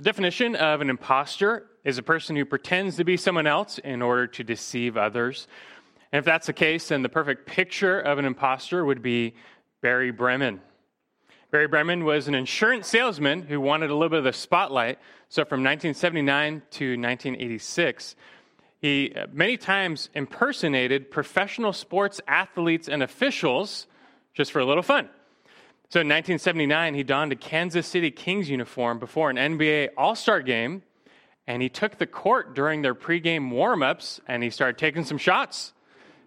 The definition of an impostor is a person who pretends to be someone else in order to deceive others. And if that's the case, then the perfect picture of an impostor would be Barry Bremen. Barry Bremen was an insurance salesman who wanted a little bit of the spotlight. So from 1979 to 1986, he uh, many times impersonated professional sports athletes and officials just for a little fun. So in 1979, he donned a Kansas City Kings uniform before an NBA All Star game, and he took the court during their pregame warm ups and he started taking some shots.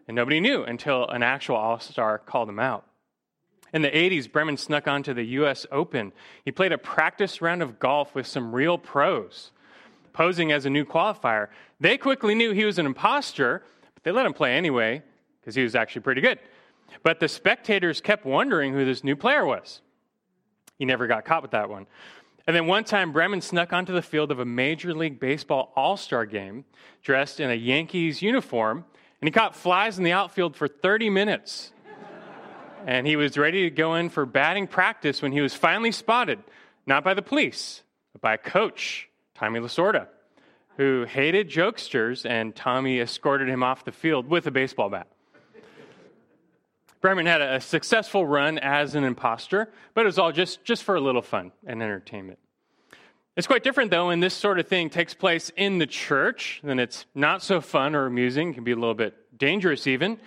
And nobody knew until an actual All Star called him out. In the 80s, Bremen snuck onto the U.S. Open. He played a practice round of golf with some real pros, posing as a new qualifier. They quickly knew he was an imposter, but they let him play anyway because he was actually pretty good. But the spectators kept wondering who this new player was. He never got caught with that one. And then one time, Bremen snuck onto the field of a Major League Baseball All Star game dressed in a Yankees uniform, and he caught flies in the outfield for 30 minutes. and he was ready to go in for batting practice when he was finally spotted, not by the police, but by a coach, Tommy Lasorda, who hated jokesters, and Tommy escorted him off the field with a baseball bat. Bremen had a successful run as an imposter, but it was all just, just for a little fun and entertainment. It's quite different, though, when this sort of thing takes place in the church, then it's not so fun or amusing, it can be a little bit dangerous even.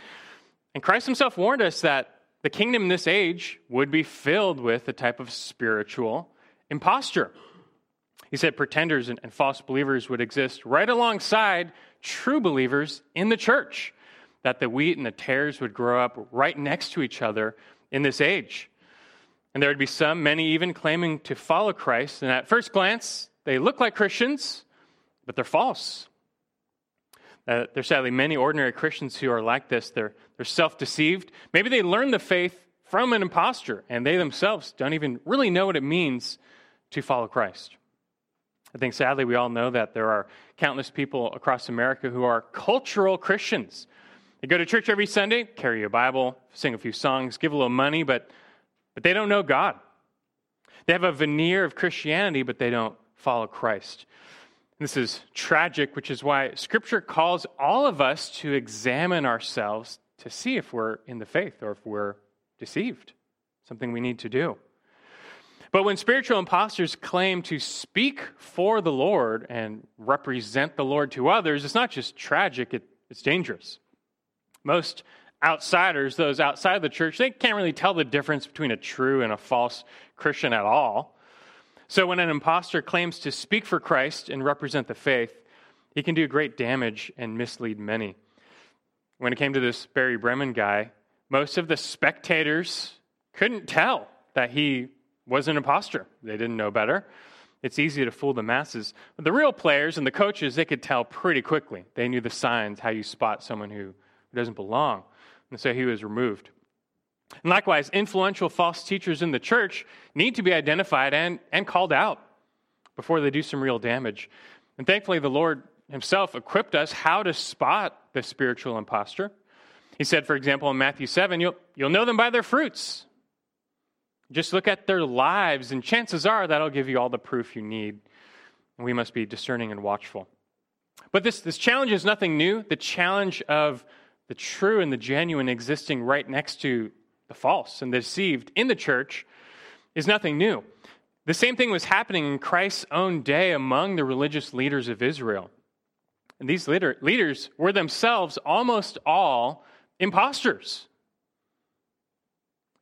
And Christ himself warned us that the kingdom in this age would be filled with a type of spiritual imposture. He said pretenders and false believers would exist right alongside true believers in the church that the wheat and the tares would grow up right next to each other in this age. And there would be some, many even, claiming to follow Christ. And at first glance, they look like Christians, but they're false. Uh, there's sadly many ordinary Christians who are like this. They're, they're self deceived. Maybe they learned the faith from an impostor, and they themselves don't even really know what it means to follow Christ. I think sadly we all know that there are countless people across America who are cultural Christians they go to church every Sunday, carry a Bible, sing a few songs, give a little money, but, but they don't know God. They have a veneer of Christianity, but they don't follow Christ. This is tragic, which is why Scripture calls all of us to examine ourselves to see if we're in the faith or if we're deceived. Something we need to do. But when spiritual impostors claim to speak for the Lord and represent the Lord to others, it's not just tragic, it, it's dangerous. Most outsiders, those outside the church, they can't really tell the difference between a true and a false Christian at all. So when an impostor claims to speak for Christ and represent the faith, he can do great damage and mislead many. When it came to this Barry Bremen guy, most of the spectators couldn't tell that he was an impostor. They didn't know better. It's easy to fool the masses. But the real players and the coaches, they could tell pretty quickly. They knew the signs, how you spot someone who doesn't belong. And so he was removed. And likewise, influential false teachers in the church need to be identified and, and called out before they do some real damage. And thankfully, the Lord Himself equipped us how to spot the spiritual impostor. He said, for example, in Matthew 7, you'll, you'll know them by their fruits. Just look at their lives, and chances are that'll give you all the proof you need. And we must be discerning and watchful. But this, this challenge is nothing new. The challenge of the true and the genuine existing right next to the false and the deceived in the church is nothing new. The same thing was happening in Christ's own day among the religious leaders of Israel. And these leader, leaders were themselves almost all imposters.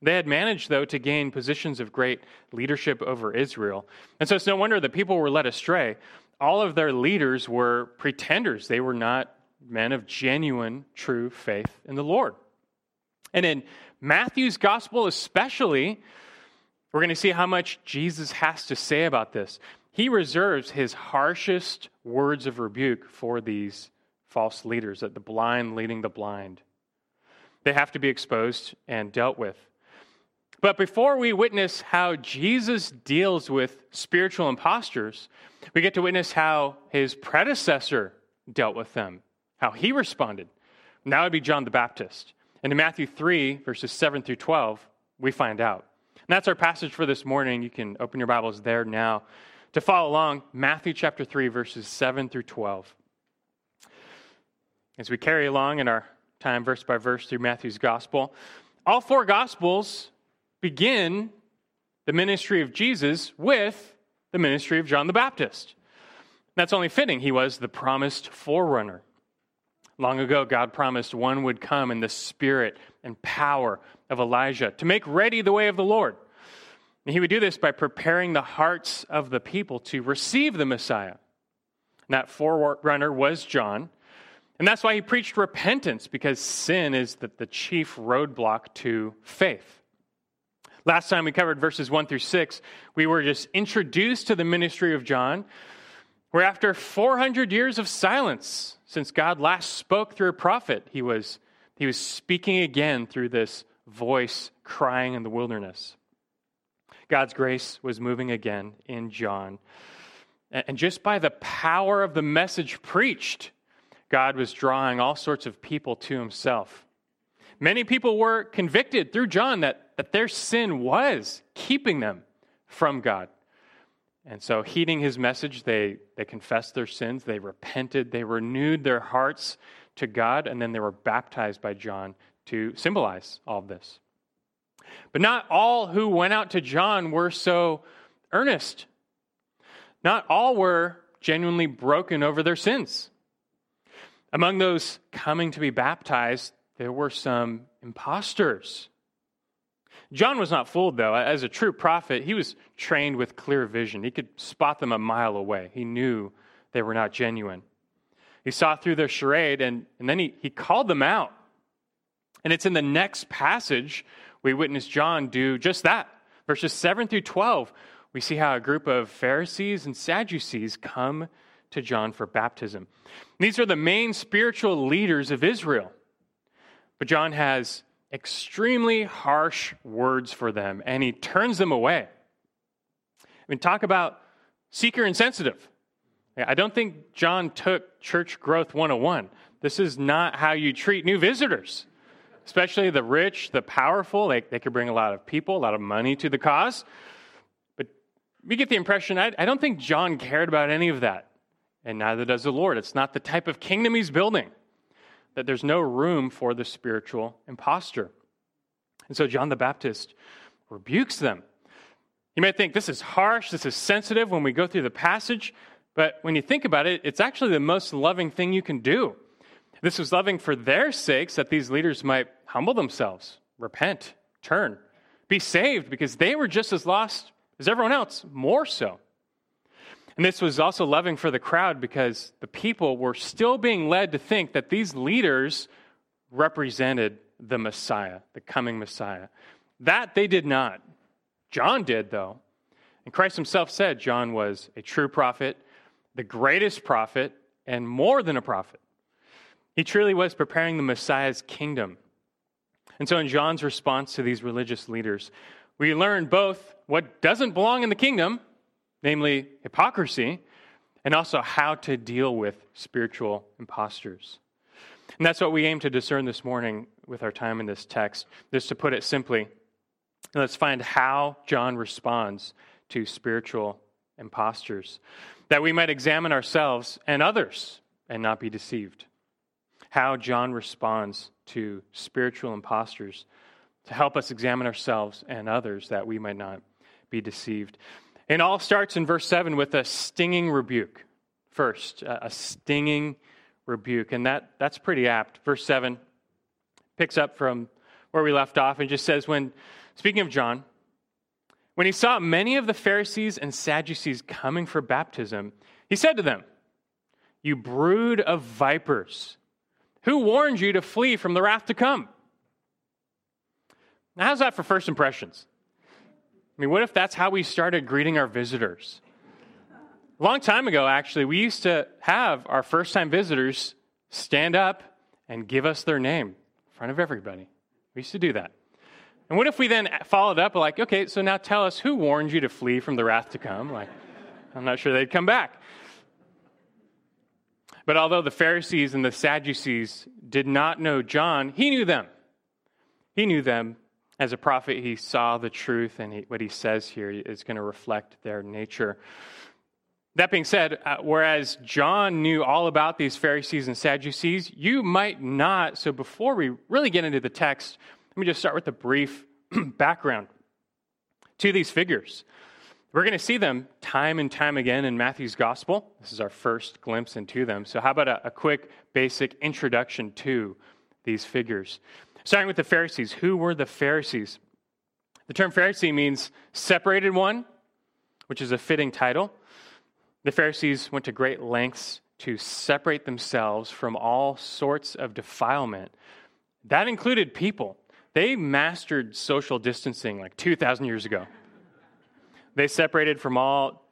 They had managed, though, to gain positions of great leadership over Israel. And so it's no wonder that people were led astray. All of their leaders were pretenders, they were not men of genuine, true faith in the Lord. And in Matthew's gospel, especially, we're going to see how much Jesus has to say about this. He reserves his harshest words of rebuke for these false leaders, that the blind leading the blind. They have to be exposed and dealt with. But before we witness how Jesus deals with spiritual impostors, we get to witness how his predecessor dealt with them how he responded. Now it'd be John the Baptist. And in Matthew 3, verses 7 through 12, we find out. And that's our passage for this morning. You can open your Bibles there now To follow along, Matthew chapter 3, verses 7 through 12. As we carry along in our time verse by verse through Matthew's gospel, all four gospels begin the ministry of Jesus with the ministry of John the Baptist. That's only fitting. He was the promised forerunner. Long ago, God promised one would come in the spirit and power of Elijah to make ready the way of the Lord. And he would do this by preparing the hearts of the people to receive the Messiah. And that forerunner was John. And that's why he preached repentance, because sin is the, the chief roadblock to faith. Last time we covered verses 1 through 6, we were just introduced to the ministry of John, where after 400 years of silence, since God last spoke through a prophet, he was, he was speaking again through this voice crying in the wilderness. God's grace was moving again in John. And just by the power of the message preached, God was drawing all sorts of people to himself. Many people were convicted through John that, that their sin was keeping them from God. And so, heeding his message, they, they confessed their sins, they repented, they renewed their hearts to God, and then they were baptized by John to symbolize all of this. But not all who went out to John were so earnest. Not all were genuinely broken over their sins. Among those coming to be baptized, there were some impostors. John was not fooled, though. As a true prophet, he was trained with clear vision. He could spot them a mile away. He knew they were not genuine. He saw through their charade, and, and then he, he called them out. And it's in the next passage we witness John do just that. Verses 7 through 12, we see how a group of Pharisees and Sadducees come to John for baptism. These are the main spiritual leaders of Israel. But John has extremely harsh words for them, and he turns them away. I mean, talk about seeker insensitive. I don't think John took Church Growth 101. This is not how you treat new visitors especially the rich, the powerful. They, they could bring a lot of people, a lot of money to the cause. But we get the impression I, I don't think John cared about any of that, and neither does the Lord. It's not the type of kingdom he's building, that there's no room for the spiritual impostor. And so John the Baptist rebukes them. You may think this is harsh, this is sensitive when we go through the passage, but when you think about it, it's actually the most loving thing you can do. This was loving for their sakes that these leaders might humble themselves, repent, turn, be saved because they were just as lost as everyone else, more so. And this was also loving for the crowd because the people were still being led to think that these leaders represented the Messiah, the coming Messiah. That they did not. John did, though. And Christ himself said John was a true prophet, the greatest prophet, and more than a prophet. He truly was preparing the Messiah's kingdom. And so, in John's response to these religious leaders, we learn both what doesn't belong in the kingdom, namely hypocrisy, and also how to deal with spiritual impostors. And that's what we aim to discern this morning with our time in this text. Just to put it simply, let's find how John responds to spiritual impostors, that we might examine ourselves and others and not be deceived how John responds to spiritual impostors to help us examine ourselves and others that we might not be deceived. It all starts in verse 7 with a stinging rebuke. First, a stinging rebuke. And that, that's pretty apt. Verse 7 picks up from where we left off and just says, when, speaking of John, when he saw many of the Pharisees and Sadducees coming for baptism, he said to them, You brood of vipers. Who warned you to flee from the wrath to come? Now, how's that for first impressions? I mean, what if that's how we started greeting our visitors? A long time ago, actually, we used to have our first time visitors stand up and give us their name in front of everybody. We used to do that. And what if we then followed up like, okay, so now tell us who warned you to flee from the wrath to come? Like, I'm not sure they'd come back. But although the Pharisees and the Sadducees did not know John, he knew them. He knew them. As a prophet, he saw the truth, and he, what he says here is going to reflect their nature. That being said, uh, whereas John knew all about these Pharisees and Sadducees, you might not. So before we really get into the text, let me just start with a brief background to these figures. We're going to see them time and time again in Matthew's gospel. This is our first glimpse into them. So, how about a, a quick, basic introduction to these figures? Starting with the Pharisees. Who were the Pharisees? The term Pharisee means separated one, which is a fitting title. The Pharisees went to great lengths to separate themselves from all sorts of defilement. That included people. They mastered social distancing like 2,000 years ago. They separated from all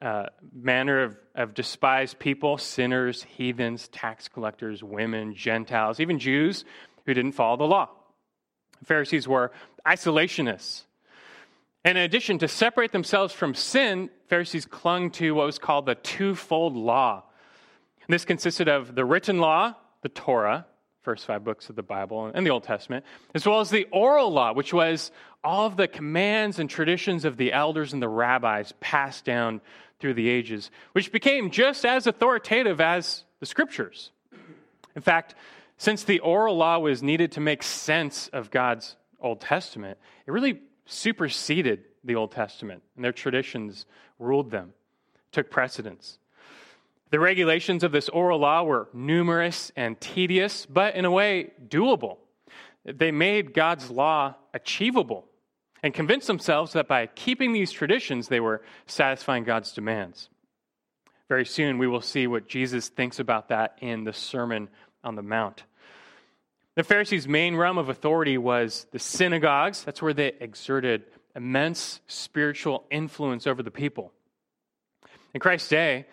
uh, manner of, of despised people sinners, heathens, tax collectors, women, Gentiles, even Jews who didn't follow the law. Pharisees were isolationists. And in addition, to separate themselves from sin, Pharisees clung to what was called the twofold law. This consisted of the written law, the Torah, first five books of the Bible and the Old Testament, as well as the oral law, which was all of the commands and traditions of the elders and the rabbis passed down through the ages, which became just as authoritative as the scriptures. In fact, since the oral law was needed to make sense of God's Old Testament, it really superseded the Old Testament, and their traditions ruled them, took precedence. The regulations of this oral law were numerous and tedious, but in a way doable. They made God's law achievable and convinced themselves that by keeping these traditions, they were satisfying God's demands. Very soon, we will see what Jesus thinks about that in the Sermon on the Mount. The Pharisees' main realm of authority was the synagogues. That's where they exerted immense spiritual influence over the people. In Christ's day,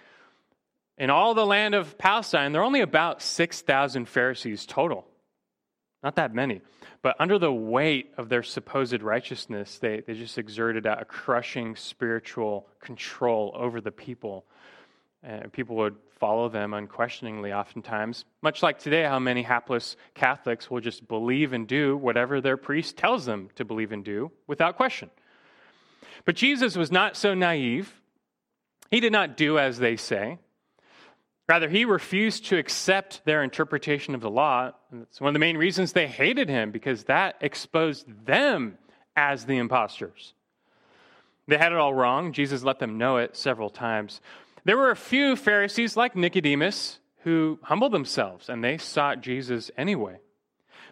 in all the land of Palestine, there are only about 6,000 Pharisees total. Not that many. But under the weight of their supposed righteousness, they, they just exerted a crushing spiritual control over the people. And people would follow them unquestioningly, oftentimes. Much like today, how many hapless Catholics will just believe and do whatever their priest tells them to believe and do without question. But Jesus was not so naive. He did not do as they say. Rather, he refused to accept their interpretation of the law. And it's one of the main reasons they hated him, because that exposed them as the impostors They had it all wrong. Jesus let them know it several times. There were a few Pharisees, like Nicodemus, who humbled themselves and they sought Jesus anyway.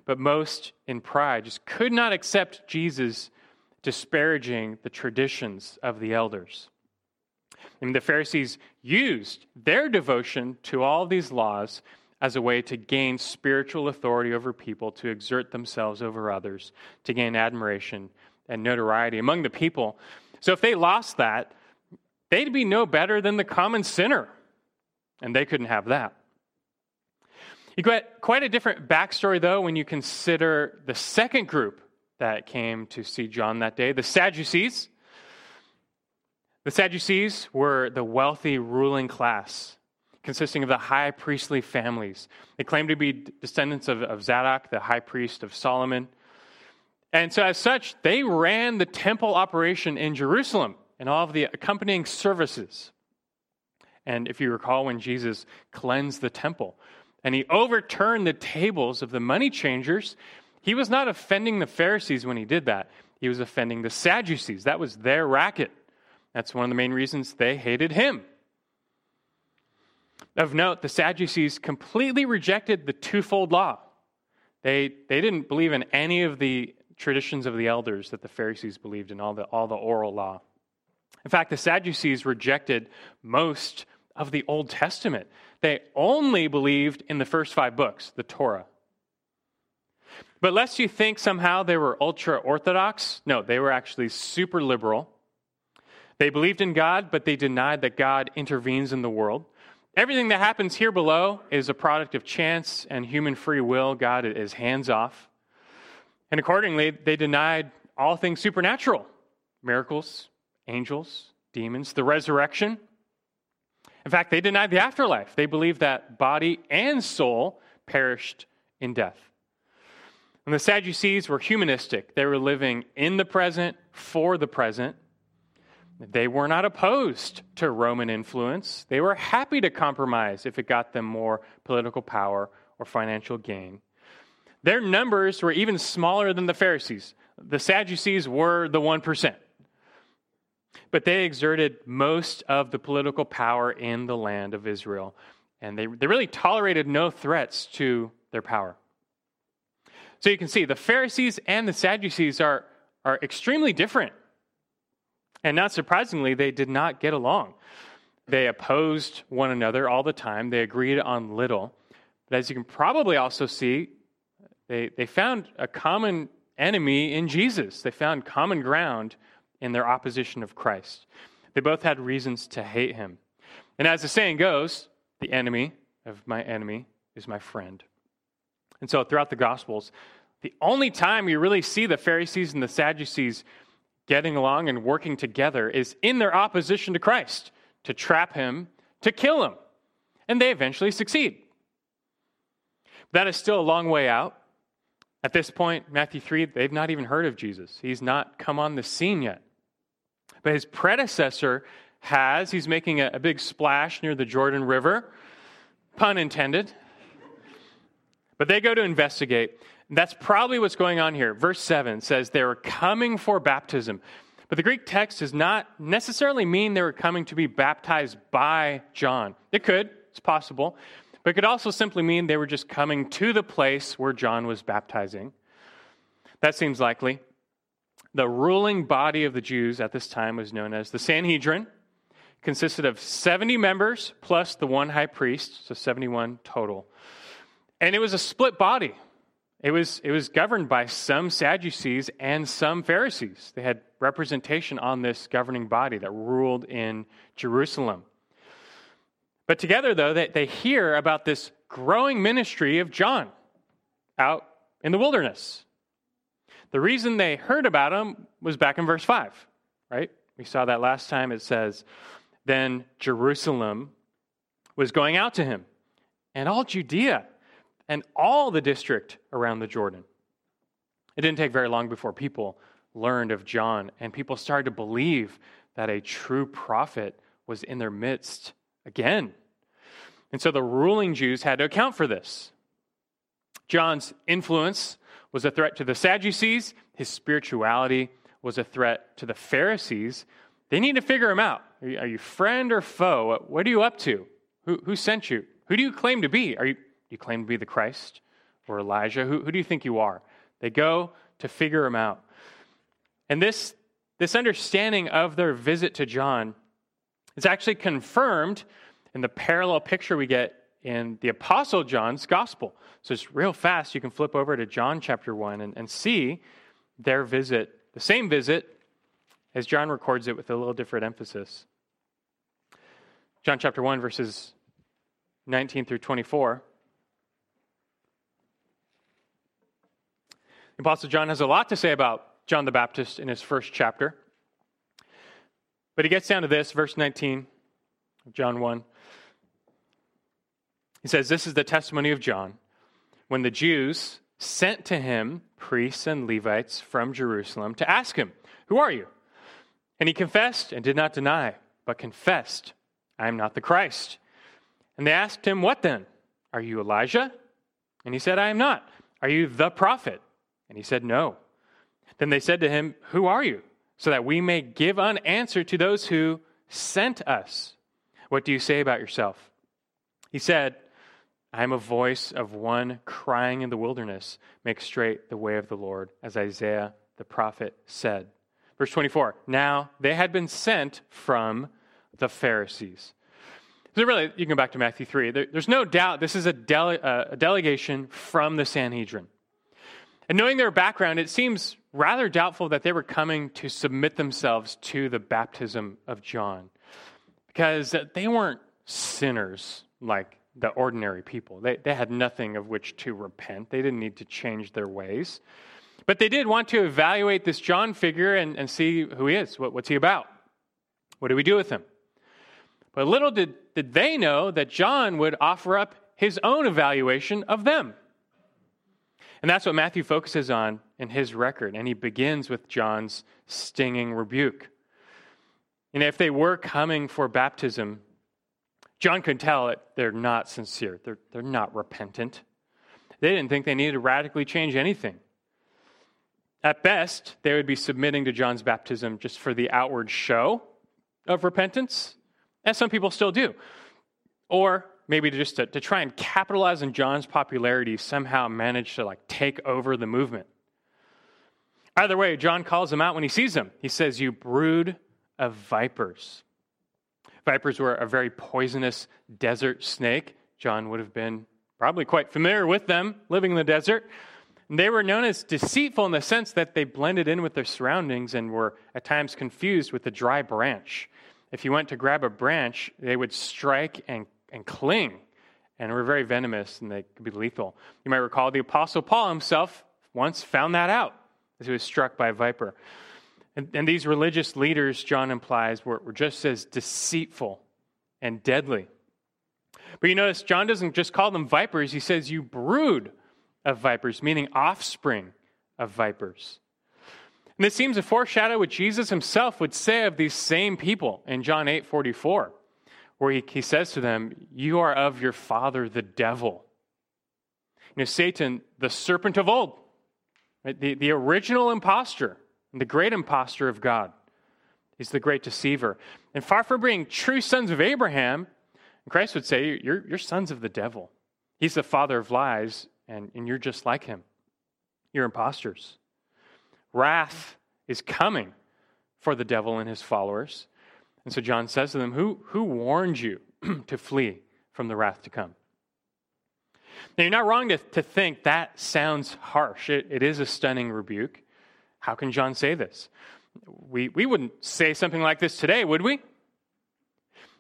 But most, in pride, just could not accept Jesus disparaging the traditions of the elders. And the Pharisees used their devotion to all these laws as a way to gain spiritual authority over people, to exert themselves over others, to gain admiration and notoriety among the people. So if they lost that, they'd be no better than the common sinner, and they couldn't have that. You get quite a different backstory, though, when you consider the second group that came to see John that day the Sadducees. The Sadducees were the wealthy ruling class, consisting of the high priestly families. They claimed to be descendants of, of Zadok, the high priest of Solomon. And so, as such, they ran the temple operation in Jerusalem and all of the accompanying services. And if you recall, when Jesus cleansed the temple and he overturned the tables of the money changers, he was not offending the Pharisees when he did that. He was offending the Sadducees. That was their racket. That's one of the main reasons they hated him. Of note, the Sadducees completely rejected the twofold law. They, they didn't believe in any of the traditions of the elders that the Pharisees believed in, all the, all the oral law. In fact, the Sadducees rejected most of the Old Testament. They only believed in the first five books, the Torah. But lest you think somehow they were ultra orthodox, no, they were actually super liberal. They believed in God, but they denied that God intervenes in the world. Everything that happens here below is a product of chance and human free will. God is hands off. And accordingly, they denied all things supernatural miracles, angels, demons, the resurrection. In fact, they denied the afterlife. They believed that body and soul perished in death. And the Sadducees were humanistic. They were living in the present, for the present. They were not opposed to Roman influence. They were happy to compromise if it got them more political power or financial gain. Their numbers were even smaller than the Pharisees. The Sadducees were the 1%. But they exerted most of the political power in the land of Israel, and they, they really tolerated no threats to their power. So you can see the Pharisees and the Sadducees are, are extremely different. And not surprisingly, they did not get along. They opposed one another all the time, they agreed on little. But as you can probably also see, they, they found a common enemy in Jesus. They found common ground in their opposition of Christ. They both had reasons to hate him. And as the saying goes, the enemy of my enemy is my friend. And so throughout the Gospels, the only time you really see the Pharisees and the Sadducees getting along and working together is in their opposition to Christ, to trap him, to kill him. And they eventually succeed. That is still a long way out. At this point, Matthew 3, they've not even heard of Jesus. He's not come on the scene yet. But his predecessor has. He's making a, a big splash near the Jordan River, pun intended. But they go to investigate. That's probably what's going on here. Verse 7 says they were coming for baptism. But the Greek text does not necessarily mean they were coming to be baptized by John. It could, it's possible. But it could also simply mean they were just coming to the place where John was baptizing. That seems likely. The ruling body of the Jews at this time was known as the Sanhedrin consisted of 70 members plus the one high priest, so 71 total. And it was a split body. It was, it was governed by some Sadducees and some Pharisees. They had representation on this governing body that ruled in Jerusalem. But together, though, they, they hear about this growing ministry of John out in the wilderness. The reason they heard about him was back in verse 5, right? We saw that last time. It says, then Jerusalem was going out to him, and all Judea, and all the district around the Jordan. It didn't take very long before people learned of John, and people started to believe that a true prophet was in their midst again. And so the ruling Jews had to account for this. John's influence was a threat to the Sadducees, his spirituality was a threat to the Pharisees. They need to figure him out. Are you, friend or foe? What are you up to? Who, who sent you? Who do you claim to be? Are you, you claim to be the Christ or Elijah? Who, who do you think you are? They go to figure him out. And this, this understanding of their visit to John is actually confirmed in the parallel picture we get in the Apostle John's gospel. So it's real fast. You can flip over to John chapter 1 and, and see their visit, the same visit, as John records it with a little different emphasis. John chapter 1, verses 19 through 24. The Apostle John has a lot to say about John the Baptist in his first chapter. But he gets down to this, verse 19 of John 1. He says, This is the testimony of John. When the Jews sent to him priests and Levites from Jerusalem to ask him, Who are you? And he confessed and did not deny, but confessed I am not the Christ. And they asked him, What then? Are you Elijah? And he said, I am not. Are you the prophet? And he said, No. Then they said to him, Who are you? So that we may give an answer to those who sent us. What do you say about yourself? He said, I am a voice of one crying in the wilderness, make straight the way of the Lord, as Isaiah the prophet said. Verse 24 Now they had been sent from the Pharisees. So, really, you can go back to Matthew 3. There, there's no doubt this is a, dele, uh, a delegation from the Sanhedrin. And knowing their background, it seems rather doubtful that they were coming to submit themselves to the baptism of John because they weren't sinners like the ordinary people. They, they had nothing of which to repent, they didn't need to change their ways. But they did want to evaluate this John figure and, and see who he is. What, what's he about? What do we do with him? But little did, did they know that John would offer up his own evaluation of them. And that's what Matthew focuses on in his record. And he begins with John's stinging rebuke. And if they were coming for baptism, John could tell that they're not sincere, they're, they're not repentant. They didn't think they needed to radically change anything. At best, they would be submitting to John's baptism just for the outward show of repentance, as some people still do. Or maybe just to, to try and capitalize on John's popularity, somehow manage to like take over the movement. Either way, John calls them out when he sees them. He says, You brood of vipers. Vipers were a very poisonous desert snake. John would have been probably quite familiar with them living in the desert. They were known as deceitful in the sense that they blended in with their surroundings and were at times confused with the dry branch. If you went to grab a branch, they would strike and, and cling and were very venomous and they could be lethal. You might recall the Apostle Paul himself once found that out as he was struck by a viper. And, and these religious leaders, John implies, were, were just as deceitful and deadly. But you notice, John doesn't just call them vipers, he says, You brood of vipers, meaning offspring of vipers. And this seems to foreshadow what Jesus himself would say of these same people in John 8 44, where he, he says to them, You are of your father, the devil. You know, Satan, the serpent of old, right? the, the original impostor, the great impostor of God. He's the great deceiver. And far from being true sons of Abraham, Christ would say, You're, you're sons of the devil. He's the father of lies, and, and you're just like him. You're imposters. Wrath is coming for the devil and his followers. And so John says to them, Who, who warned you to flee from the wrath to come? Now, you're not wrong to, to think that sounds harsh. It, it is a stunning rebuke. How can John say this? We, we wouldn't say something like this today, would we?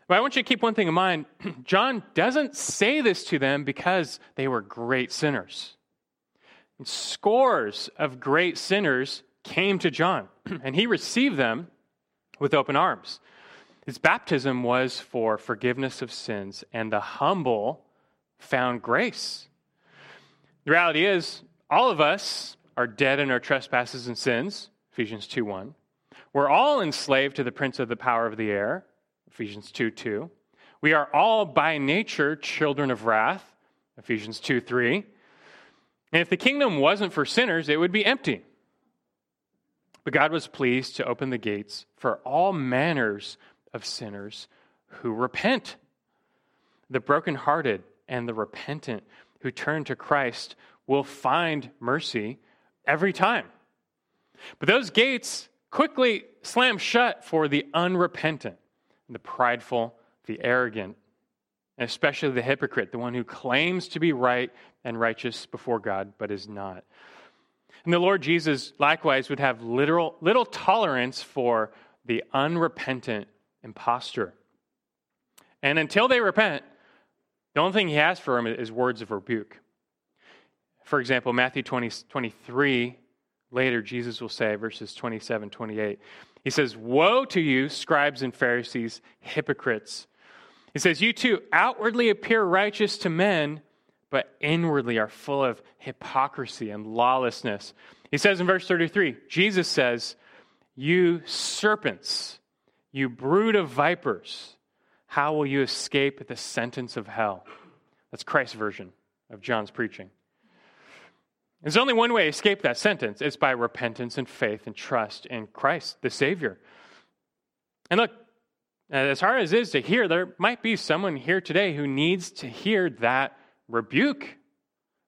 But I want you to keep one thing in mind John doesn't say this to them because they were great sinners. And scores of great sinners came to John, and he received them with open arms. His baptism was for forgiveness of sins, and the humble found grace. The reality is, all of us are dead in our trespasses and sins, Ephesians 2 1. We're all enslaved to the prince of the power of the air, Ephesians 2 2. We are all by nature children of wrath, Ephesians 2 3. And if the kingdom wasn't for sinners, it would be empty. But God was pleased to open the gates for all manners of sinners who repent. The brokenhearted and the repentant who turn to Christ will find mercy every time. But those gates quickly slam shut for the unrepentant the prideful, the arrogant, and especially the hypocrite, the one who claims to be right and righteous before God but is not. And the Lord Jesus likewise would have literal, little tolerance for the unrepentant impostor. And until they repent, the only thing he has for them is words of rebuke. For example, Matthew 20, 23, later, Jesus will say, verses 27, 28, he says, Woe to you, scribes and Pharisees, hypocrites. He says, You too outwardly appear righteous to men, but inwardly are full of hypocrisy and lawlessness. He says in verse 33, Jesus says, You serpents, you brood of vipers, how will you escape the sentence of hell? That's Christ's version of John's preaching. There's only one way to escape that sentence it's by repentance and faith and trust in Christ, the Savior. And look, as hard as it is to hear, there might be someone here today who needs to hear that rebuke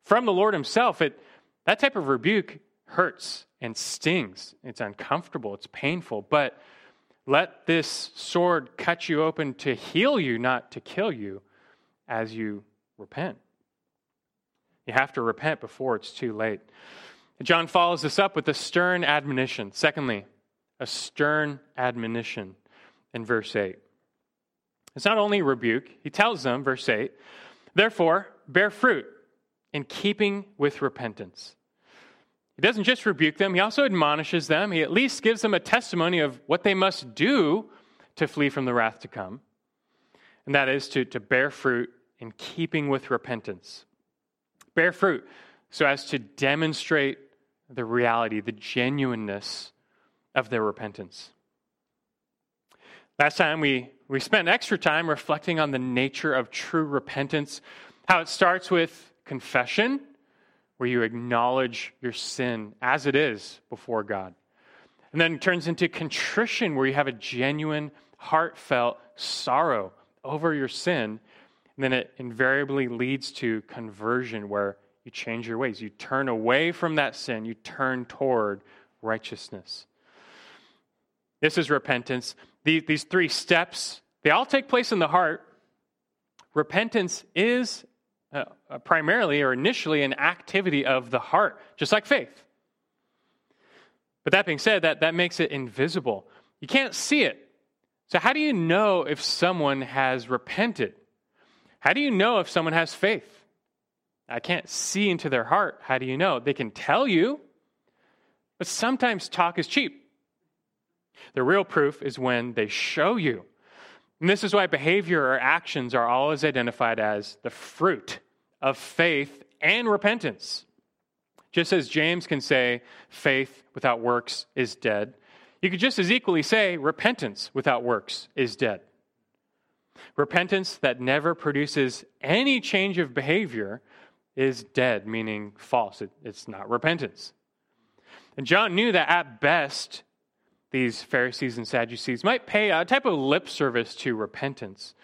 from the Lord Himself. It, that type of rebuke hurts and stings. It's uncomfortable, it's painful, but let this sword cut you open to heal you, not to kill you, as you repent. You have to repent before it's too late. John follows this up with a stern admonition. Secondly, a stern admonition in verse 8. It's not only rebuke, he tells them, verse 8, therefore, bear fruit in keeping with repentance. He doesn't just rebuke them, he also admonishes them. He at least gives them a testimony of what they must do to flee from the wrath to come. And that is to, to bear fruit in keeping with repentance bear fruit so as to demonstrate the reality, the genuineness of their repentance. Last time we, we spent extra time reflecting on the nature of true repentance, how it starts with confession, where you acknowledge your sin as it is before God. And then turns into contrition, where you have a genuine, heartfelt sorrow over your sin. Then it invariably leads to conversion, where you change your ways. You turn away from that sin, you turn toward righteousness. This is repentance. These three steps, they all take place in the heart. Repentance is uh, primarily or initially an activity of the heart, just like faith. But that being said, that, that makes it invisible. You can't see it. So, how do you know if someone has repented? How do you know if someone has faith? I can't see into their heart. How do you know? They can tell you, but sometimes talk is cheap. The real proof is when they show you. And this is why behavior or actions are always identified as the fruit of faith and repentance. Just as James can say, faith without works is dead, you could just as equally say, repentance without works is dead. Repentance that never produces any change of behavior is dead, meaning false. It, it's not repentance. And John knew that at best, these Pharisees and Sadducees might pay a type of lip service to repentance.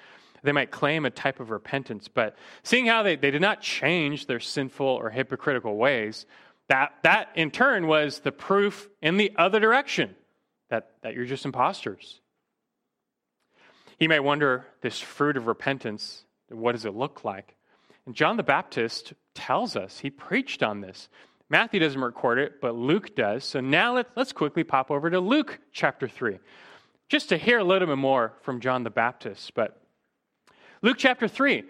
They might claim a type of repentance, but seeing how they, they did not change their sinful or hypocritical ways, that, that in turn was the proof in the other direction that, that you're just imposters. You may wonder this fruit of repentance, what does it look like? And John the Baptist tells us, he preached on this. Matthew doesn't record it, but Luke does. So now let, let's quickly pop over to Luke chapter 3, just to hear a little bit more from John the Baptist. But Luke chapter 3,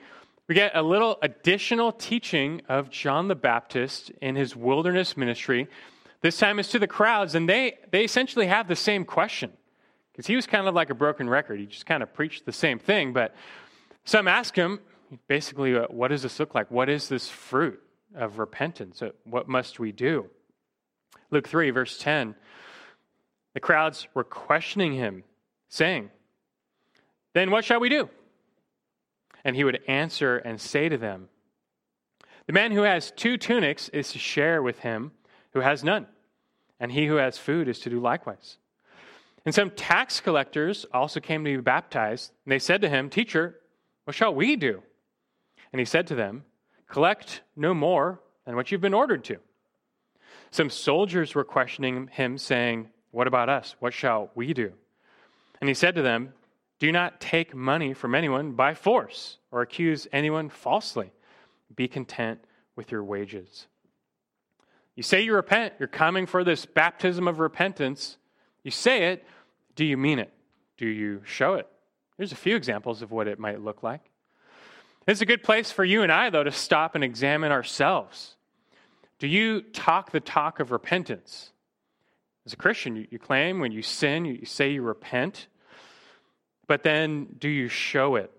we get a little additional teaching of John the Baptist in his wilderness ministry. This time it's to the crowds, and they, they essentially have the same question. Because he was kind of like a broken record. He just kind of preached the same thing. But some ask him, basically, uh, what does this look like? What is this fruit? of repentance. What must we do? Luke 3, verse 10. The crowds were questioning him, saying, Then what shall we do? And he would answer and say to them, The man who has two tunics is to share with him who has none, and he who has food is to do likewise. And some tax collectors also came to be baptized, and they said to him, Teacher, what shall we do? And he said to them, Collect no more than what you've been ordered to. Some soldiers were questioning him, saying, What about us? What shall we do? And he said to them, Do not take money from anyone by force or accuse anyone falsely. Be content with your wages. You say you repent, you're coming for this baptism of repentance. You say it, do you mean it? Do you show it? Here's a few examples of what it might look like. It's a good place for you and I, though, to stop and examine ourselves. Do you talk the talk of repentance? As a Christian, you, you claim when you sin, you, you say you repent, but then do you show it?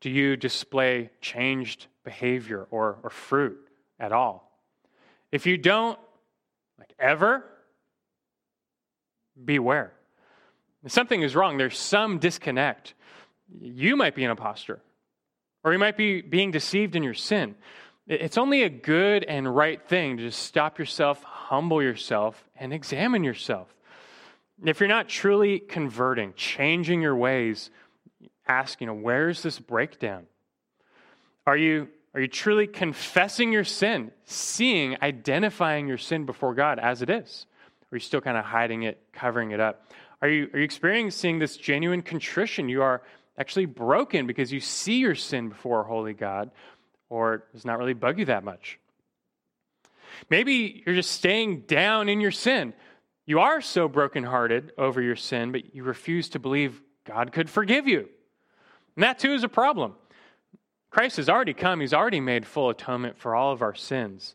Do you display changed behavior or, or fruit at all? If you don't, like ever, beware. Something is wrong. There's some disconnect. You might be an impostor. Or you might be being deceived in your sin. It's only a good and right thing to just stop yourself, humble yourself, and examine yourself. If you're not truly converting, changing your ways, ask, you know, where's this breakdown? Are you, are you truly confessing your sin, seeing, identifying your sin before God as it is? Or are you still kind of hiding it, covering it up? Are you, are you experiencing this genuine contrition? You are actually broken because you see your sin before a holy God, or it does not really bug you that much. Maybe you're just staying down in your sin. You are so brokenhearted over your sin, but you refuse to believe God could forgive you. And that too is a problem. Christ has already come, He's already made full atonement for all of our sins.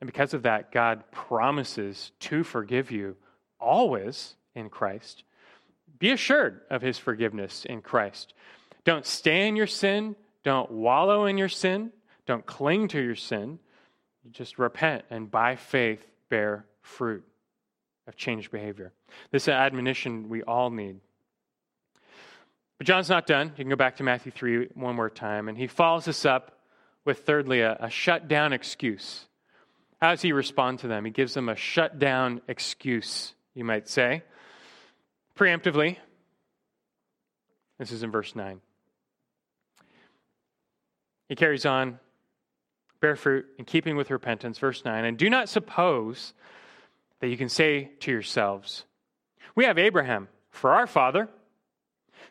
And because of that, God promises to forgive you always in Christ. Be assured of his forgiveness in Christ. Don't stay in your sin. Don't wallow in your sin. Don't cling to your sin. just repent and by faith bear fruit of changed behavior. This is an admonition we all need. But John's not done. You can go back to Matthew 3 one more time. And he follows this up with, thirdly, a, a shut down excuse. How does he respond to them? He gives them a shut down excuse, you might say. Preemptively, this is in verse 9. He carries on, bear fruit in keeping with repentance, verse 9. And do not suppose that you can say to yourselves, We have Abraham for our father.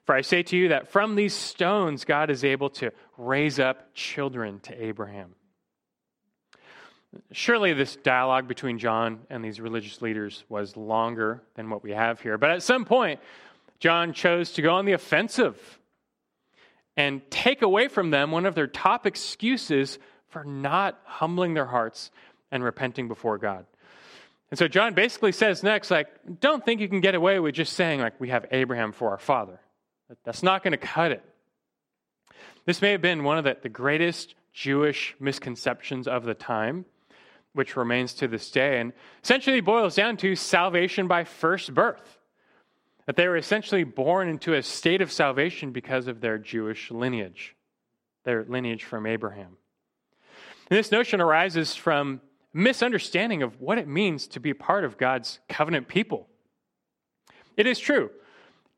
For I say to you that from these stones God is able to raise up children to Abraham. Surely this dialogue between John and these religious leaders was longer than what we have here. But at some point, John chose to go on the offensive and take away from them one of their top excuses for not humbling their hearts and repenting before God. And so John basically says next, like, don't think you can get away with just saying, like, we have Abraham for our father. That's not going to cut it. This may have been one of the, the greatest Jewish misconceptions of the time, which remains to this day, and essentially boils down to salvation by first birth. That they were essentially born into a state of salvation because of their Jewish lineage, their lineage from Abraham. And this notion arises from misunderstanding of what it means to be part of God's covenant people. It is true.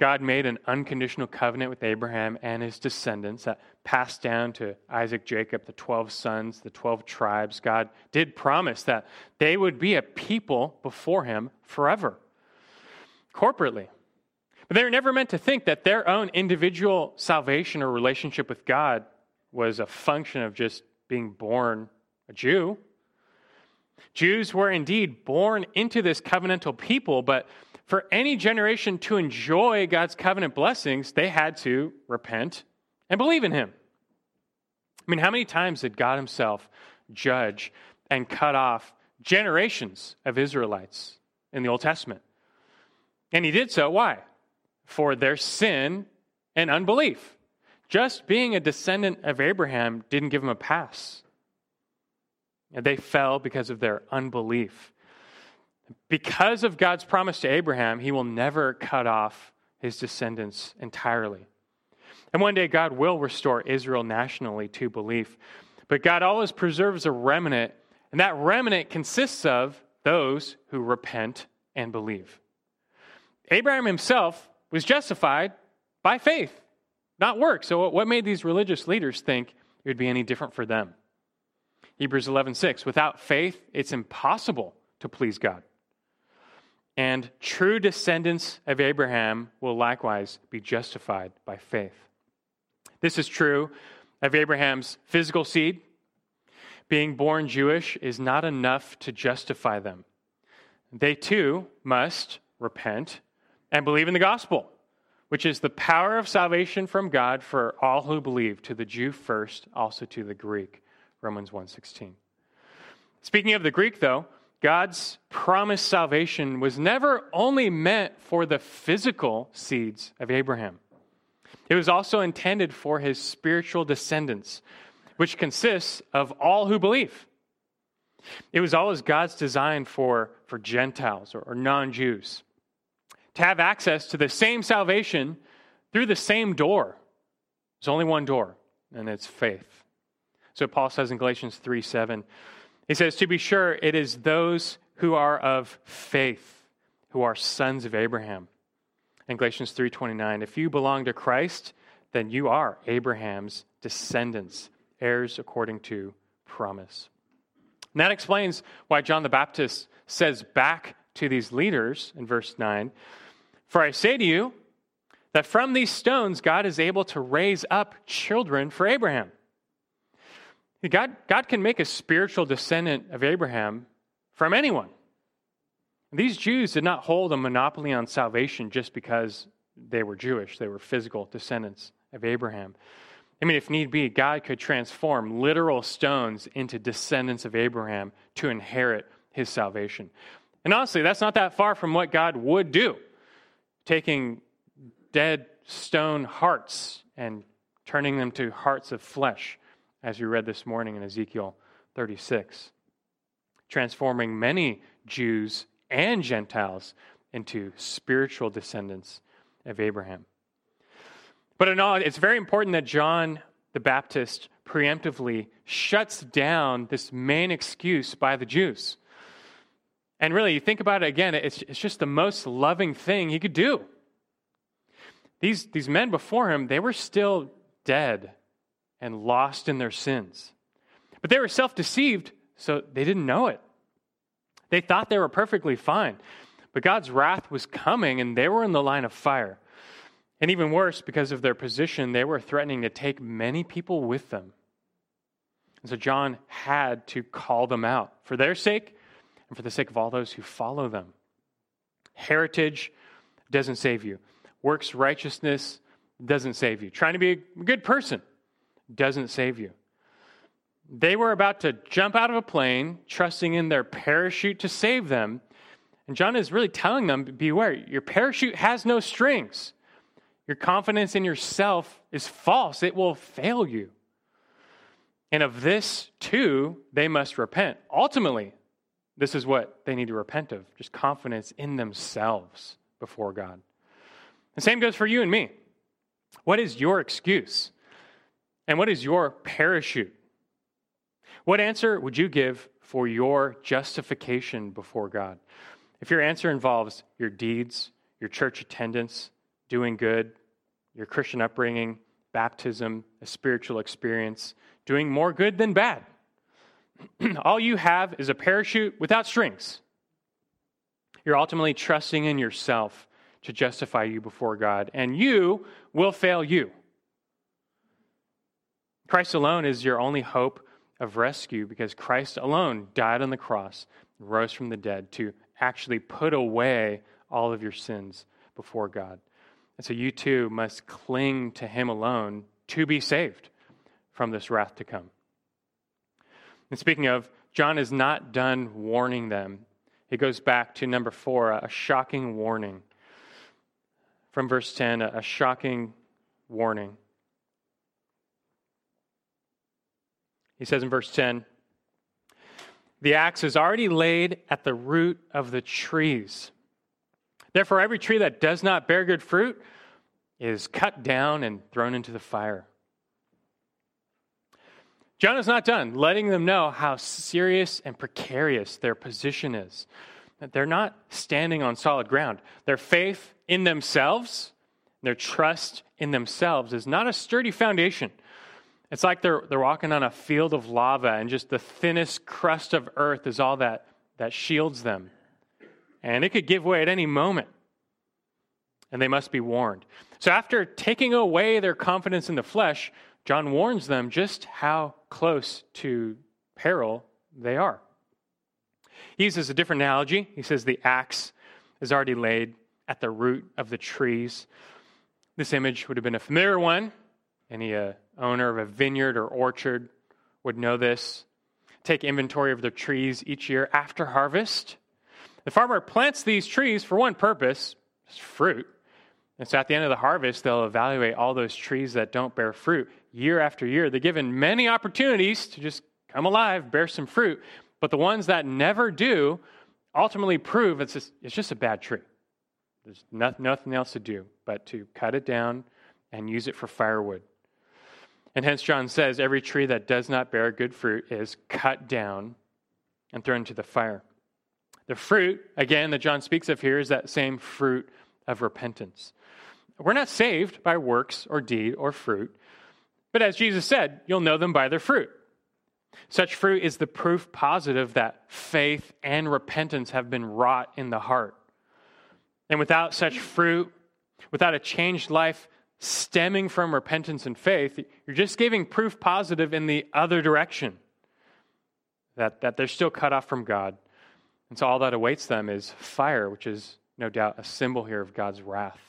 God made an unconditional covenant with Abraham and his descendants that passed down to Isaac, Jacob, the 12 sons, the 12 tribes. God did promise that they would be a people before him forever, corporately. But they were never meant to think that their own individual salvation or relationship with God was a function of just being born a Jew. Jews were indeed born into this covenantal people, but for any generation to enjoy God's covenant blessings, they had to repent and believe in Him. I mean, how many times did God Himself judge and cut off generations of Israelites in the Old Testament? And He did so, why? For their sin and unbelief. Just being a descendant of Abraham didn't give them a pass. They fell because of their unbelief. Because of God's promise to Abraham, he will never cut off his descendants entirely. And one day, God will restore Israel nationally to belief. But God always preserves a remnant, and that remnant consists of those who repent and believe. Abraham himself was justified by faith, not work. So, what made these religious leaders think it would be any different for them? Hebrews 11:6 Without faith it's impossible to please God. And true descendants of Abraham will likewise be justified by faith. This is true of Abraham's physical seed. Being born Jewish is not enough to justify them. They too must repent and believe in the gospel, which is the power of salvation from God for all who believe, to the Jew first, also to the Greek. Romans 1:16. Speaking of the Greek though, God's promised salvation was never only meant for the physical seeds of Abraham. It was also intended for his spiritual descendants, which consists of all who believe. It was always God's design for, for Gentiles or, or non Jews to have access to the same salvation through the same door. There's only one door, and it's faith. So Paul says in Galatians 3 7, he says, To be sure, it is those who are of faith who are sons of Abraham. In Galatians 3:29, if you belong to Christ, then you are Abraham's descendants, heirs according to promise. And that explains why John the Baptist says back to these leaders in verse 9, For I say to you that from these stones God is able to raise up children for Abraham. God, God can make a spiritual descendant of Abraham from anyone. These Jews did not hold a monopoly on salvation just because they were Jewish, they were physical descendants of Abraham. I mean, if need be, God could transform literal stones into descendants of Abraham to inherit his salvation. And honestly, that's not that far from what God would do, taking dead stone hearts and turning them to hearts of flesh as we read this morning in Ezekiel 36, transforming many Jews and Gentiles into spiritual descendants of Abraham. But in all, it's very important that John the Baptist preemptively shuts down this main excuse by the Jews. And really, you think about it again, it's, it's just the most loving thing he could do. These, these men before him, they were still dead and lost in their sins. But they were self deceived, so they didn't know it. They thought they were perfectly fine. But God's wrath was coming, and they were in the line of fire. And even worse, because of their position, they were threatening to take many people with them. And so John had to call them out for their sake and for the sake of all those who follow them. Heritage doesn't save you, works righteousness doesn't save you. Trying to be a good person doesn't save you. They were about to jump out of a plane, trusting in their parachute to save them. And John is really telling them beware, your parachute has no strings. Your confidence in yourself is false, it will fail you. And of this, too, they must repent. Ultimately, this is what they need to repent of just confidence in themselves before God. The same goes for you and me. What is your excuse? And what is your parachute? What answer would you give for your justification before God? If your answer involves your deeds, your church attendance, doing good, your Christian upbringing, baptism, a spiritual experience, doing more good than bad, all you have is a parachute without strings. You're ultimately trusting in yourself to justify you before God, and you will fail you. Christ alone is your only hope of rescue because Christ alone died on the cross, rose from the dead to actually put away all of your sins before God. And so you too must cling to Him alone to be saved from this wrath to come. And speaking of, John is not done warning them. He goes back to number four, a shocking warning. From verse 10, a shocking warning. He says in verse 10 The axe is already laid at the root of the trees. Therefore, every tree that does not bear good fruit is cut down and thrown into the fire. John is not done letting them know how serious and precarious their position is. That they're not standing on solid ground. Their faith in themselves, their trust in themselves is not a sturdy foundation. It's like they're, they're walking on a field of lava, and just the thinnest crust of earth is all that, that shields them. And it could give way at any moment. And they must be warned. So, after taking away their confidence in the flesh, John warns them just how close to peril they are. He uses a different analogy. He says the axe is already laid at the root of the trees. This image would have been a familiar one. Any uh, owner of a vineyard or orchard would know this. Take inventory of their trees each year after harvest. The farmer plants these trees for one purpose fruit. And so at the end of the harvest, they'll evaluate all those trees that don't bear fruit year after year. They're given many opportunities to just come alive, bear some fruit. But the ones that never do ultimately prove it's just, it's just a bad tree. There's nothing else to do but to cut it down and use it for firewood. And hence, John says every tree that does not bear good fruit is cut down and thrown into the fire. The fruit, again, that John speaks of here is that same fruit of repentance. We're not saved by works or deed or fruit, but as Jesus said, you'll know them by their fruit. Such fruit is the proof positive that faith and repentance have been wrought in the heart. And without such fruit, without a changed life stemming from repentance and faith, you're just giving proof positive in the other direction that, that they're still cut off from God. And so all that awaits them is fire, which is no doubt a symbol here of God's wrath.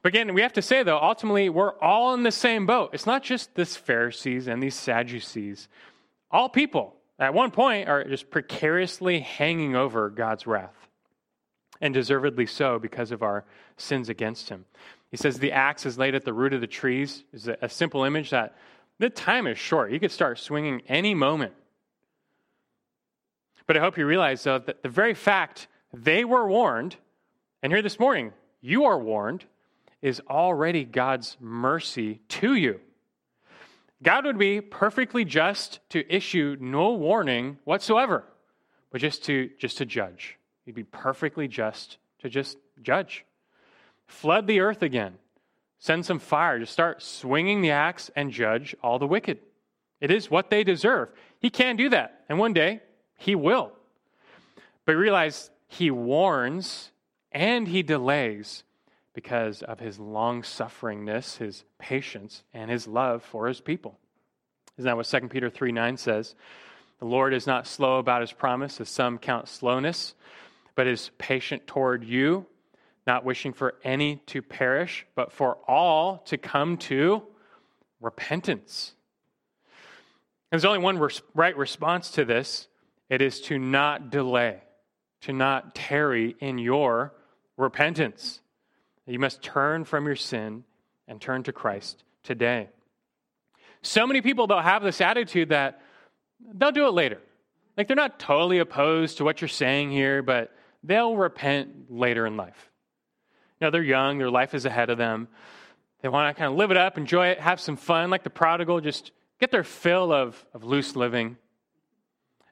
But again, we have to say, though, ultimately, we're all in the same boat. It's not just this Pharisees and these Sadducees. All people, at one point, are just precariously hanging over God's wrath, and deservedly so because of our sins against Him. He says the axe is laid at the root of the trees is a simple image that the time is short. You could start swinging any moment. But I hope you realize, though, that the very fact they were warned, and here this morning, you are warned, is already God's mercy to you. God would be perfectly just to issue no warning whatsoever, but just to just to judge. He'd be perfectly just to just judge. Flood the earth again. Send some fire. Just start swinging the axe and judge all the wicked. It is what they deserve. He can do that. And one day, he will. But realize he warns and he delays because of his long sufferingness, his patience, and his love for his people. Isn't that what 2 Peter 3 9 says? The Lord is not slow about his promise, as some count slowness, but is patient toward you, not wishing for any to perish, but for all to come to repentance. There's only one res- right response to this it is to not delay, to not tarry in your repentance. You must turn from your sin and turn to Christ today. So many people, they'll have this attitude that they'll do it later. Like they're not totally opposed to what you're saying here, but they'll repent later in life. You know, they're young, their life is ahead of them. They want to kind of live it up, enjoy it, have some fun, like the prodigal, just get their fill of, of loose living.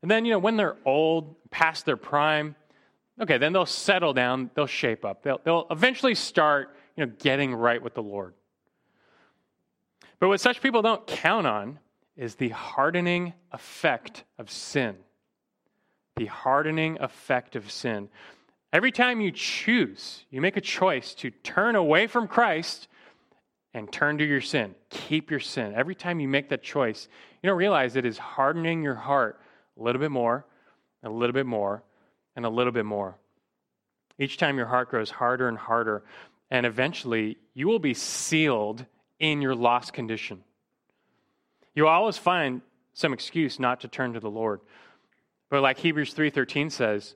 And then, you know, when they're old, past their prime, okay, then they'll settle down, they'll shape up. They'll, they'll eventually start, you know, getting right with the Lord. But what such people don't count on is the hardening effect of sin. The hardening effect of sin. Every time you choose, you make a choice to turn away from Christ and turn to your sin. Keep your sin. Every time you make that choice, you don't realize it is hardening your heart a little bit more, a little bit more, and a little bit more. Each time your heart grows harder and harder, and eventually you will be sealed in your lost condition. You'll always find some excuse not to turn to the Lord. But like Hebrews 3:13 says,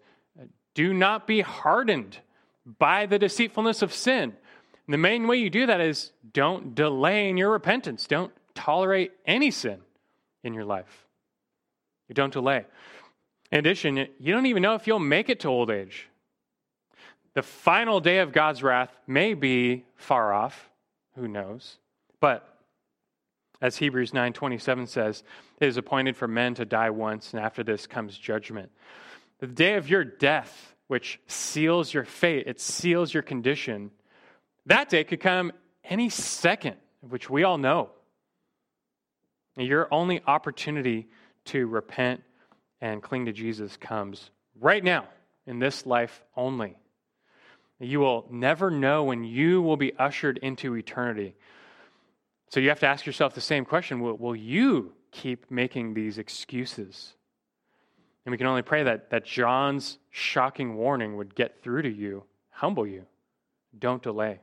do not be hardened by the deceitfulness of sin. And the main way you do that is don't delay in your repentance. Don't tolerate any sin in your life. You don't delay. In addition, you don't even know if you'll make it to old age. The final day of God's wrath may be far off. Who knows? But as Hebrews 9:27 says, it is appointed for men to die once and after this comes judgment. The day of your death, which seals your fate, it seals your condition. That day could come any second, which we all know. Your only opportunity to repent and cling to Jesus comes right now, in this life only. You will never know when you will be ushered into eternity. So you have to ask yourself the same question will, will you keep making these excuses? And we can only pray that, that John's shocking warning would get through to you, humble you. Don't delay.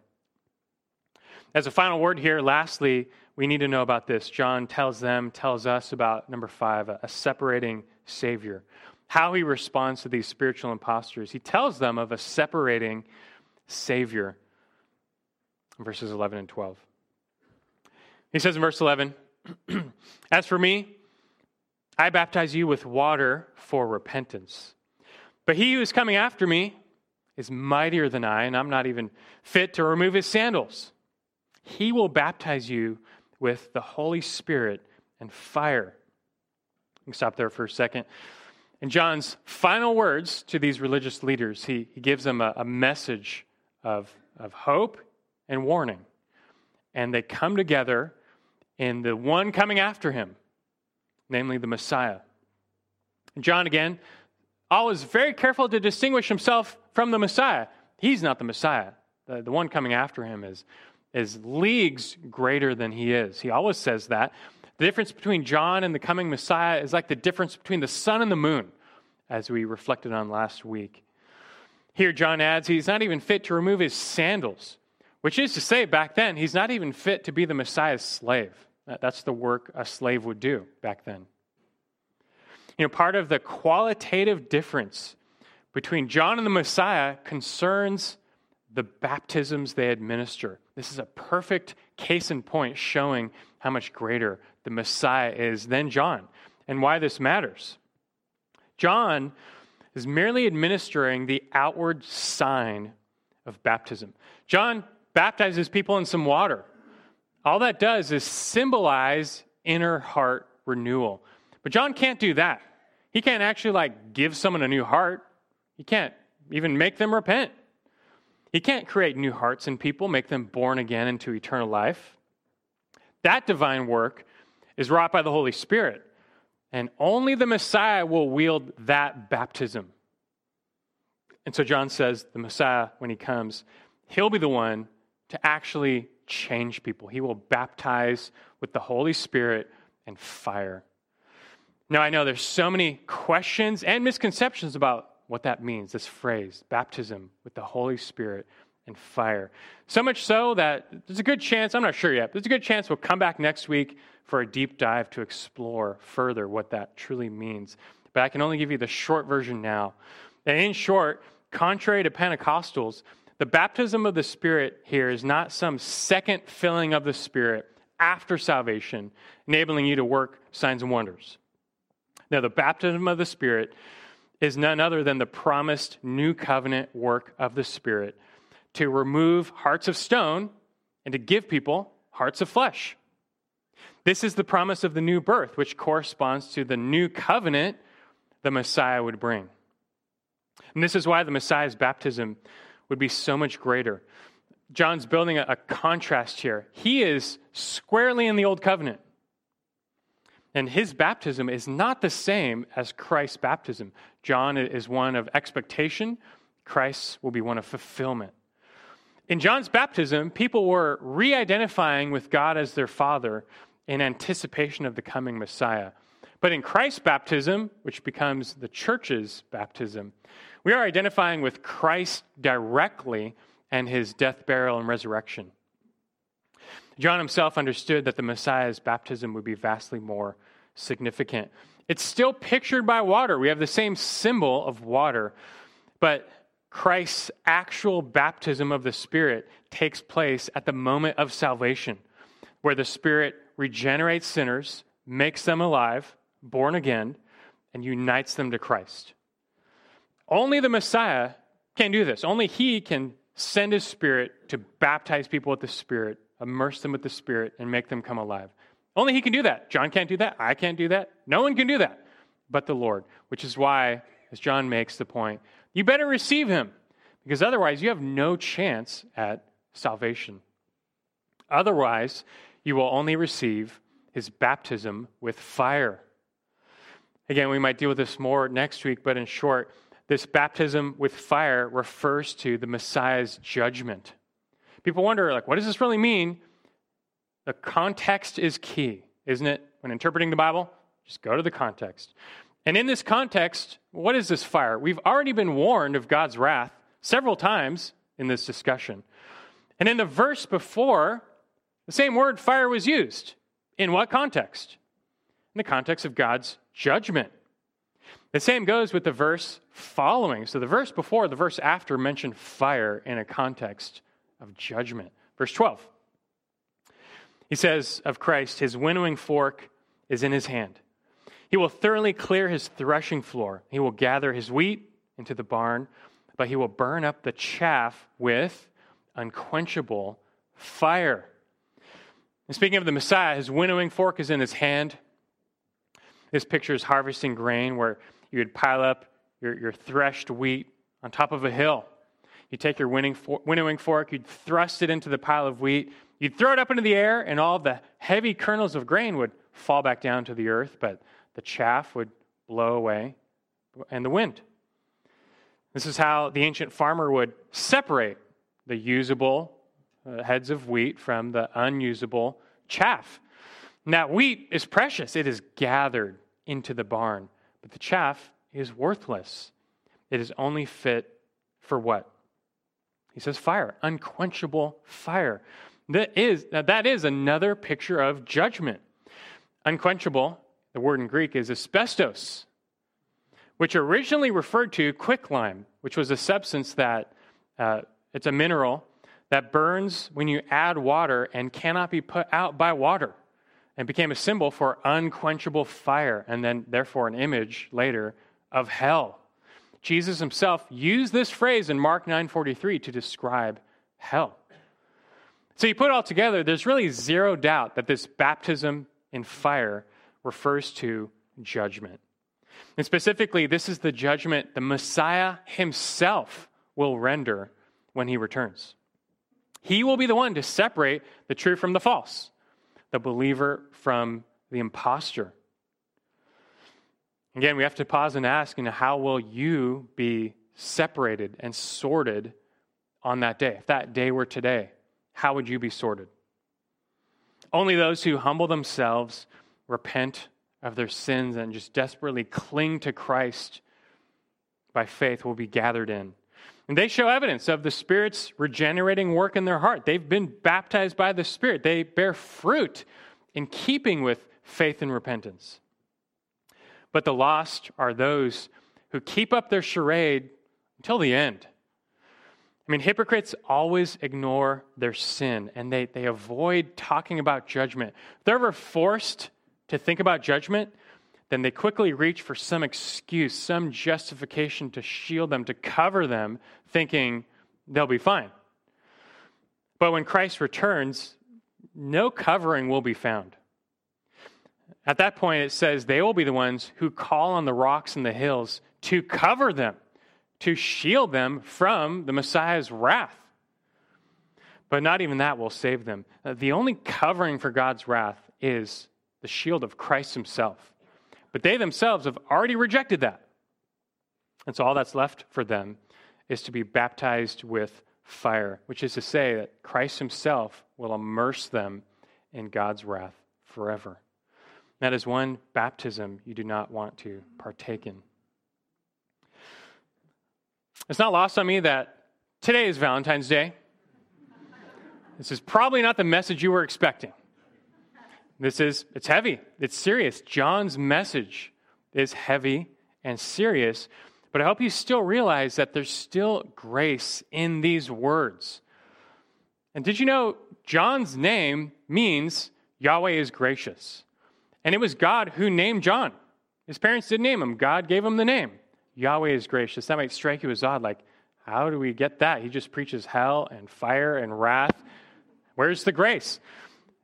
As a final word here, lastly, we need to know about this. John tells them, tells us about number five, a, a separating Savior. How he responds to these spiritual impostors. He tells them of a separating Savior. Verses 11 and 12. He says in verse 11, As for me, I baptize you with water for repentance. But he who is coming after me is mightier than I, and I'm not even fit to remove his sandals. He will baptize you with the Holy Spirit and fire. Can stop there for a second. In John's final words to these religious leaders, he, he gives them a, a message of, of hope and warning. And they come together in the one coming after him, namely the Messiah. John, again, always very careful to distinguish himself from the Messiah. He's not the Messiah. The, the one coming after him is, is leagues greater than he is. He always says that. The difference between John and the coming Messiah is like the difference between the sun and the moon, as we reflected on last week. Here, John adds, he's not even fit to remove his sandals, which is to say, back then, he's not even fit to be the Messiah's slave. That's the work a slave would do back then. You know, part of the qualitative difference between John and the Messiah concerns the baptisms they administer. This is a perfect case in point showing how much greater the Messiah is than John and why this matters. John is merely administering the outward sign of baptism. John baptizes people in some water. All that does is symbolize inner heart renewal. But John can't do that. He can't actually like give someone a new heart. He can't even make them repent. He can't create new hearts in people, make them born again into eternal life. That divine work is wrought by the Holy Spirit. And only the Messiah will wield that baptism. And so John says the Messiah, when he comes, he'll be the one to actually change people. He will baptize with the Holy Spirit and fire. Now, I know there's so many questions and misconceptions about what that means, this phrase, baptism with the Holy Spirit and fire. So much so that there's a good chance, I'm not sure yet, there's a good chance we'll come back next week for a deep dive to explore further what that truly means. But I can only give you the short version now. And in short, contrary to Pentecostals, the baptism of the Spirit here is not some second filling of the Spirit after salvation, enabling you to work signs and wonders. Now, the baptism of the Spirit is none other than the promised new covenant work of the Spirit to remove hearts of stone and to give people hearts of flesh. This is the promise of the new birth, which corresponds to the new covenant the Messiah would bring. And this is why the Messiah's baptism would be so much greater. John's building a, a contrast here. He is squarely in the old covenant. And his baptism is not the same as Christ's baptism. John is one of expectation, Christ will be one of fulfillment. In John's baptism, people were re identifying with God as their Father in anticipation of the coming Messiah. But in Christ's baptism, which becomes the church's baptism, we are identifying with Christ directly and his death, burial, and resurrection. John himself understood that the Messiah's baptism would be vastly more significant. It's still pictured by water. We have the same symbol of water, but Christ's actual baptism of the Spirit takes place at the moment of salvation, where the Spirit regenerates sinners, makes them alive, born again, and unites them to Christ. Only the Messiah can do this. Only He can send His Spirit to baptize people with the Spirit immerse them with the Spirit, and make them come alive. Only He can do that. John can't do that. I can't do that. No one can do that but the Lord, which is why, as John makes the point, you better receive Him, because otherwise you have no chance at salvation. Otherwise, you will only receive His baptism with fire. Again, we might deal with this more next week, but in short, this baptism with fire refers to the Messiah's judgment. People wonder, like, what does this really mean? The context is key, isn't it? When interpreting the Bible, just go to the context. And in this context, what is this fire? We've already been warned of God's wrath several times in this discussion. And in the verse before, the same word fire was used. In what context? In the context of God's judgment. The same goes with the verse following. So the verse before, the verse after mentioned fire in a context of judgment. Verse 12. He says of Christ, his winnowing fork is in his hand. He will thoroughly clear his threshing floor. He will gather his wheat into the barn, but he will burn up the chaff with unquenchable fire. And speaking of the Messiah, his winnowing fork is in his hand. This picture is harvesting grain where you would pile up your, your threshed wheat on top of a hill. You take your winnowing fork, you'd thrust it into the pile of wheat, you'd throw it up into the air, and all the heavy kernels of grain would fall back down to the earth, but the chaff would blow away and the wind. This is how the ancient farmer would separate the usable uh, heads of wheat from the unusable chaff. Now, wheat is precious, it is gathered into the barn, but the chaff is worthless. It is only fit for what? He says fire, unquenchable fire. That is, that is another picture of judgment. Unquenchable, the word in Greek is asbestos, which originally referred to quicklime, which was a substance that, uh, it's a mineral that burns when you add water and cannot be put out by water and became a symbol for unquenchable fire and then therefore an image later of hell Jesus himself used this phrase in Mark 9:43 to describe hell. So you put it all together, there's really zero doubt that this baptism in fire refers to judgment. And specifically, this is the judgment the Messiah himself will render when he returns. He will be the one to separate the true from the false, the believer from the impostor. Again, we have to pause and ask, you know, how will you be separated and sorted on that day? If that day were today, how would you be sorted? Only those who humble themselves, repent of their sins, and just desperately cling to Christ by faith will be gathered in. And they show evidence of the Spirit's regenerating work in their heart. They've been baptized by the Spirit, they bear fruit in keeping with faith and repentance. But the lost are those who keep up their charade until the end. I mean, hypocrites always ignore their sin and they, they avoid talking about judgment. If they're ever forced to think about judgment, then they quickly reach for some excuse, some justification to shield them, to cover them, thinking they'll be fine. But when Christ returns, no covering will be found. At that point, it says they will be the ones who call on the rocks and the hills to cover them, to shield them from the Messiah's wrath. But not even that will save them. The only covering for God's wrath is the shield of Christ Himself. But they themselves have already rejected that. And so all that's left for them is to be baptized with fire, which is to say that Christ Himself will immerse them in God's wrath forever. That is one baptism you do not want to partake in. It's not lost on me that today is Valentine's Day. This is probably not the message you were expecting. This is, it's heavy, it's serious. John's message is heavy and serious, but I hope you still realize that there's still grace in these words. And did you know John's name means Yahweh is gracious? And it was God who named John. His parents didn't name him, God gave him the name. Yahweh is gracious. That might strike you as odd. Like, how do we get that? He just preaches hell and fire and wrath. Where's the grace?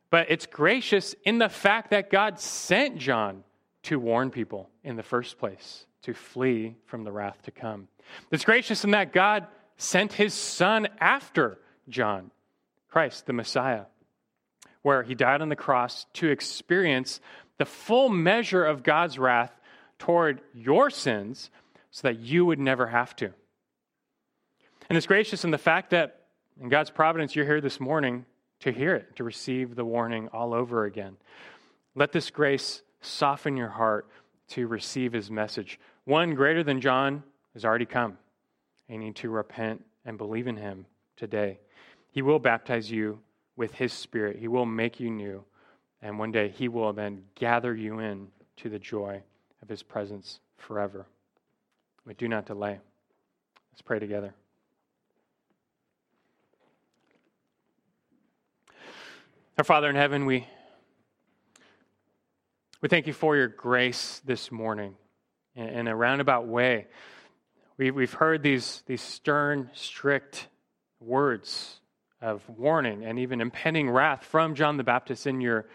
But it's gracious in the fact that God sent John to warn people in the first place, to flee from the wrath to come. It's gracious in that God sent his son after John, Christ, the Messiah, where he died on the cross to experience the full measure of God's wrath toward your sins so that you would never have to. And it's gracious in the fact that in God's providence, you're here this morning to hear it, to receive the warning all over again. Let this grace soften your heart to receive his message. One greater than John has already come. You need to repent and believe in him today. He will baptize you with his spirit, he will make you new. And one day he will then gather you in to the joy of his presence forever. But do not delay. Let's pray together. Our Father in heaven, we, we thank you for your grace this morning in, in a roundabout way. We, we've heard these, these stern, strict words of warning and even impending wrath from John the Baptist in your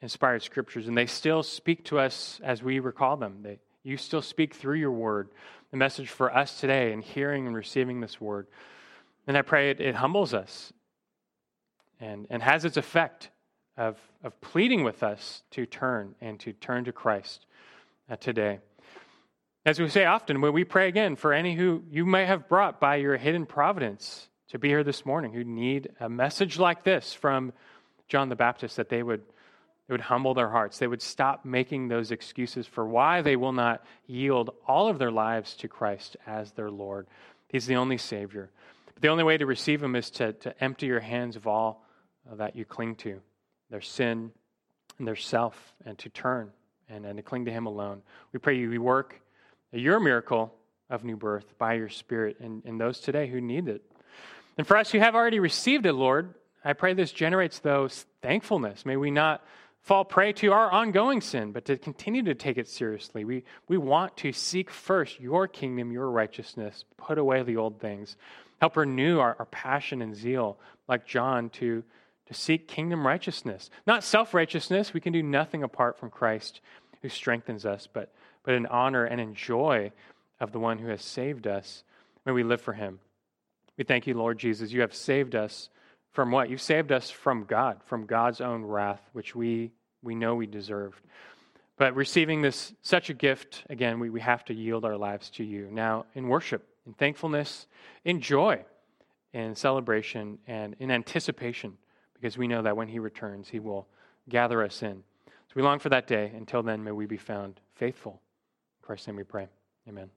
inspired scriptures, and they still speak to us as we recall them. They, you still speak through your word, the message for us today, in hearing and receiving this word. And I pray it, it humbles us and, and has its effect of, of pleading with us to turn and to turn to Christ uh, today. As we say often, when we pray again for any who you may have brought by your hidden providence to be here this morning, who need a message like this from John the Baptist, that they would they would humble their hearts. They would stop making those excuses for why they will not yield all of their lives to Christ as their Lord. He's the only Savior. But the only way to receive Him is to, to empty your hands of all Uh, that you cling to their sin and their self, and to turn and, and to cling to Him alone. We pray you work your miracle of new birth by your Spirit in, in those today who need it. And for us who have already received it, Lord, I pray this generates those thankfulness. May we not fall prey to our ongoing sin, but to continue to take it seriously. We, we want to seek first your kingdom, your righteousness, put away the old things. Help renew our, our passion and zeal, like John, to, to seek kingdom righteousness, not self righteousness. We can do nothing apart from Christ who strengthens us, but, but in honor and in joy of the one who has saved us. May we live for him. We thank you, Lord Jesus. You have saved us from what? You've saved us from God, from God's own wrath, which we, we know we deserved. But receiving this such a gift, again, we, we have to yield our lives to you. Now, in worship, in thankfulness, in joy, in celebration, and in anticipation, because we know that when he returns, he will gather us in. So we long for that day. Until then, may we be found faithful. In Christ's name we pray. Amen.